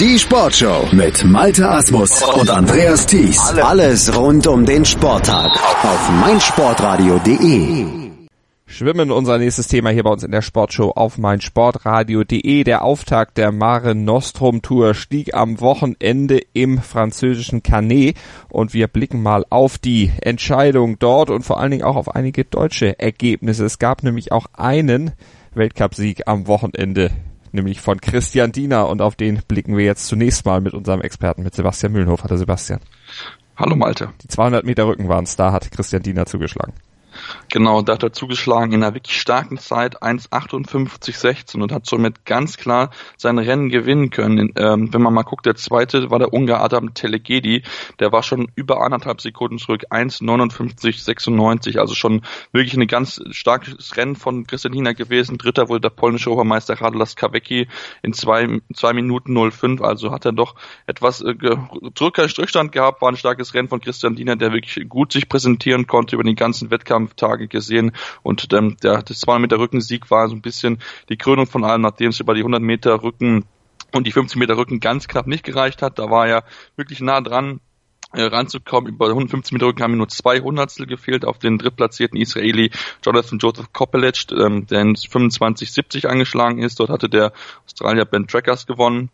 Die Sportshow mit Malte Asmus und Andreas Thies. Alles rund um den Sporttag auf meinsportradio.de. Schwimmen, unser nächstes Thema hier bei uns in der Sportshow auf meinsportradio.de. Der Auftakt der Mare Nostrum Tour stieg am Wochenende im französischen Canet und wir blicken mal auf die Entscheidung dort und vor allen Dingen auch auf einige deutsche Ergebnisse. Es gab nämlich auch einen Weltcupsieg am Wochenende nämlich von Christian Diener und auf den blicken wir jetzt zunächst mal mit unserem Experten, mit Sebastian Mühlenhof. Hallo Sebastian. Hallo Malte. Die 200 Meter Rücken waren es, da hat Christian Diener zugeschlagen. Genau, da hat er zugeschlagen in einer wirklich starken Zeit 1,58,16 und hat somit ganz klar sein Rennen gewinnen können. Ähm, wenn man mal guckt, der zweite war der Ungar Adam Telegedi, der war schon über anderthalb Sekunden zurück, 1,59,96, also schon wirklich ein ganz starkes Rennen von Christian gewesen. Dritter wurde der polnische Obermeister Radolas Kawecki in zwei, zwei Minuten 05, also hat er doch etwas äh, Rückstand gehabt, war ein starkes Rennen von Christian Diener, der wirklich gut sich präsentieren konnte über den ganzen Wettkampf Wettkampftage gesehen und ähm, der, das 200 Meter Rückensieg war so ein bisschen die Krönung von allem, nachdem es über die 100 Meter Rücken und die 50 Meter Rücken ganz knapp nicht gereicht hat. Da war er wirklich nah dran äh, ranzukommen. Über 150 Meter Rücken haben ihm nur zwei Hundertstel gefehlt auf den drittplatzierten Israeli Jonathan Joseph Kopelec, ähm, der in 25,70 angeschlagen ist. Dort hatte der Australier Ben Trackers gewonnen.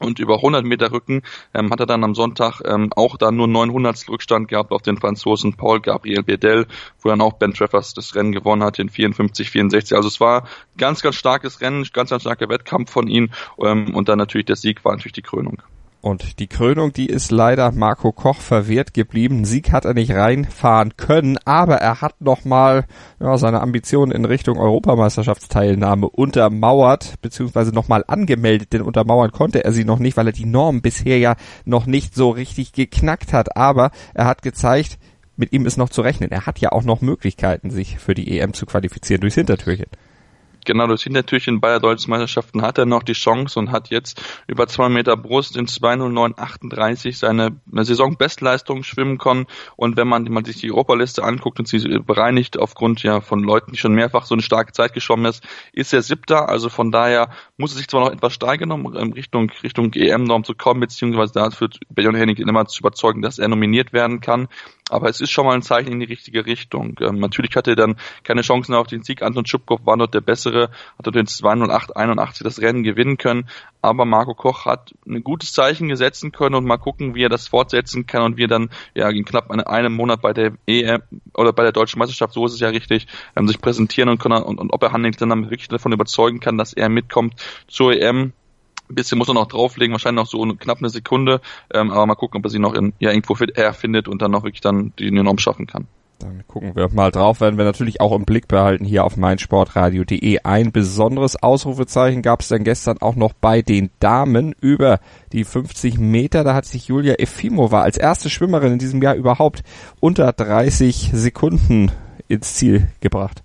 Und über 100 Meter Rücken ähm, hat er dann am Sonntag ähm, auch da nur 900 Rückstand gehabt auf den Franzosen Paul Gabriel Bedell, wo dann auch Ben Treffers das Rennen gewonnen hat in 54, 64. Also es war ganz, ganz starkes Rennen, ganz, ganz starker Wettkampf von ihm ähm, und dann natürlich der Sieg war natürlich die Krönung. Und die Krönung, die ist leider Marco Koch verwehrt geblieben. Sieg hat er nicht reinfahren können, aber er hat nochmal ja, seine Ambitionen in Richtung Europameisterschaftsteilnahme untermauert, beziehungsweise nochmal angemeldet, denn untermauern konnte er sie noch nicht, weil er die Norm bisher ja noch nicht so richtig geknackt hat. Aber er hat gezeigt, mit ihm ist noch zu rechnen. Er hat ja auch noch Möglichkeiten, sich für die EM zu qualifizieren durchs Hintertürchen genau das Hintertürchen bei der Deutschen Meisterschaften hat er noch die Chance und hat jetzt über zwei Meter Brust in 209,38 seine Saisonbestleistung schwimmen können. Und wenn man, man sich die Europaliste anguckt und sie bereinigt aufgrund ja von Leuten, die schon mehrfach so eine starke Zeit geschwommen ist, ist er siebter. Also von daher muss er sich zwar noch etwas steigern, um Richtung, Richtung EM-Norm zu kommen, beziehungsweise dafür Benjamin Hennig immer zu überzeugen, dass er nominiert werden kann. Aber es ist schon mal ein Zeichen in die richtige Richtung. Ähm, natürlich hatte er dann keine Chancen auf den Sieg. Anton Schubkow war dort der Bessere, hat dort den 208-81 das Rennen gewinnen können. Aber Marco Koch hat ein gutes Zeichen gesetzen können und mal gucken, wie er das fortsetzen kann und wie er dann ja in knapp einem Monat bei der EM oder bei der Deutschen Meisterschaft, so ist es ja richtig, ähm, sich präsentieren und, können, und, und ob er Handling dann wirklich davon überzeugen kann, dass er mitkommt zur EM ein bisschen muss er noch drauflegen, wahrscheinlich noch so knapp eine Sekunde, ähm, aber mal gucken, ob er sie noch in, ja, irgendwo fit, er findet und dann noch wirklich dann die Norm schaffen kann. Dann gucken wir mal drauf, werden wir natürlich auch im Blick behalten hier auf meinsportradio.de. Ein besonderes Ausrufezeichen gab es dann gestern auch noch bei den Damen über die 50 Meter. Da hat sich Julia Efimova als erste Schwimmerin in diesem Jahr überhaupt unter 30 Sekunden ins Ziel gebracht.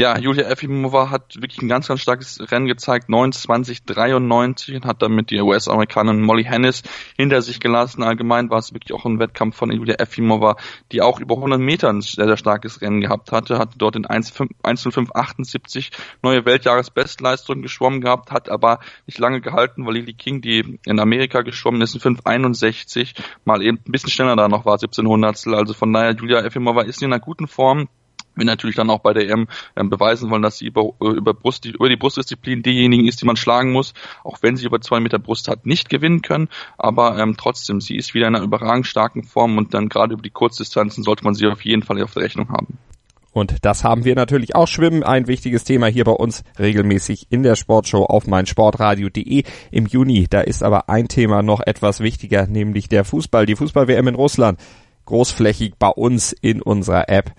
Ja, Julia Efimova hat wirklich ein ganz, ganz starkes Rennen gezeigt, 29, 93 und hat damit die US-Amerikanerin Molly Hennis hinter sich gelassen. Allgemein war es wirklich auch ein Wettkampf von Julia Efimova, die auch über 100 Meter ein sehr, sehr starkes Rennen gehabt hatte, hatte dort in 1.05.78 neue Weltjahresbestleistung geschwommen gehabt, hat aber nicht lange gehalten, weil Lily King, die in Amerika geschwommen ist, in 5.61 mal eben ein bisschen schneller da noch war, 1700 Also von daher, Julia Efimova ist in einer guten Form wir natürlich dann auch bei der EM ähm, beweisen wollen, dass sie über, äh, über, Brust, über die Brustdisziplin diejenigen ist, die man schlagen muss, auch wenn sie über zwei Meter Brust hat, nicht gewinnen können. Aber ähm, trotzdem, sie ist wieder in einer überragend starken Form und dann gerade über die Kurzdistanzen sollte man sie auf jeden Fall auf der Rechnung haben. Und das haben wir natürlich auch Schwimmen, ein wichtiges Thema hier bei uns regelmäßig in der Sportshow auf meinsportradio.de im Juni. Da ist aber ein Thema noch etwas wichtiger, nämlich der Fußball, die Fußball-WM in Russland. Großflächig bei uns in unserer App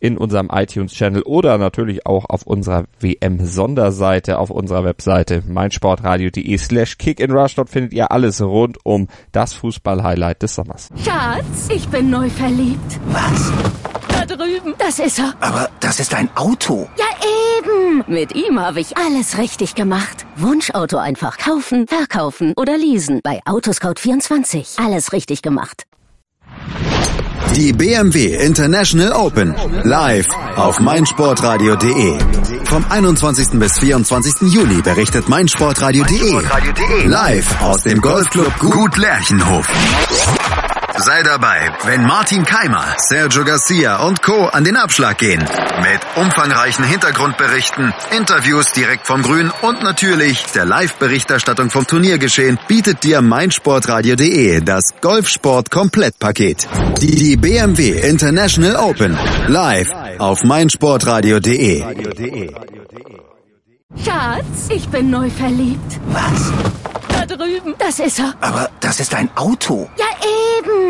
in unserem iTunes-Channel oder natürlich auch auf unserer WM-Sonderseite auf unserer Webseite meinsportradio.de slash kickinrush. Dort findet ihr alles rund um das Fußball-Highlight des Sommers. Schatz, ich bin neu verliebt. Was? Da drüben. Das ist er. Aber das ist ein Auto. Ja, eben. Mit ihm habe ich alles richtig gemacht. Wunschauto einfach kaufen, verkaufen oder leasen. Bei Autoscout24. Alles richtig gemacht. Die BMW International Open. Live auf meinsportradio.de. Vom 21. bis 24. Juli berichtet meinsportradio.de. Live aus dem Golfclub Gut Lerchenhof. Sei dabei, wenn Martin Keimer, Sergio Garcia und Co. an den Abschlag gehen. Mit umfangreichen Hintergrundberichten, Interviews direkt vom Grün und natürlich der Live-Berichterstattung vom Turniergeschehen bietet dir meinsportradio.de das Golfsport-Komplettpaket. Die, die BMW International Open. Live auf meinsportradio.de. Schatz, ich bin neu verliebt. Was? Da drüben. Das ist er. Aber das ist ein Auto.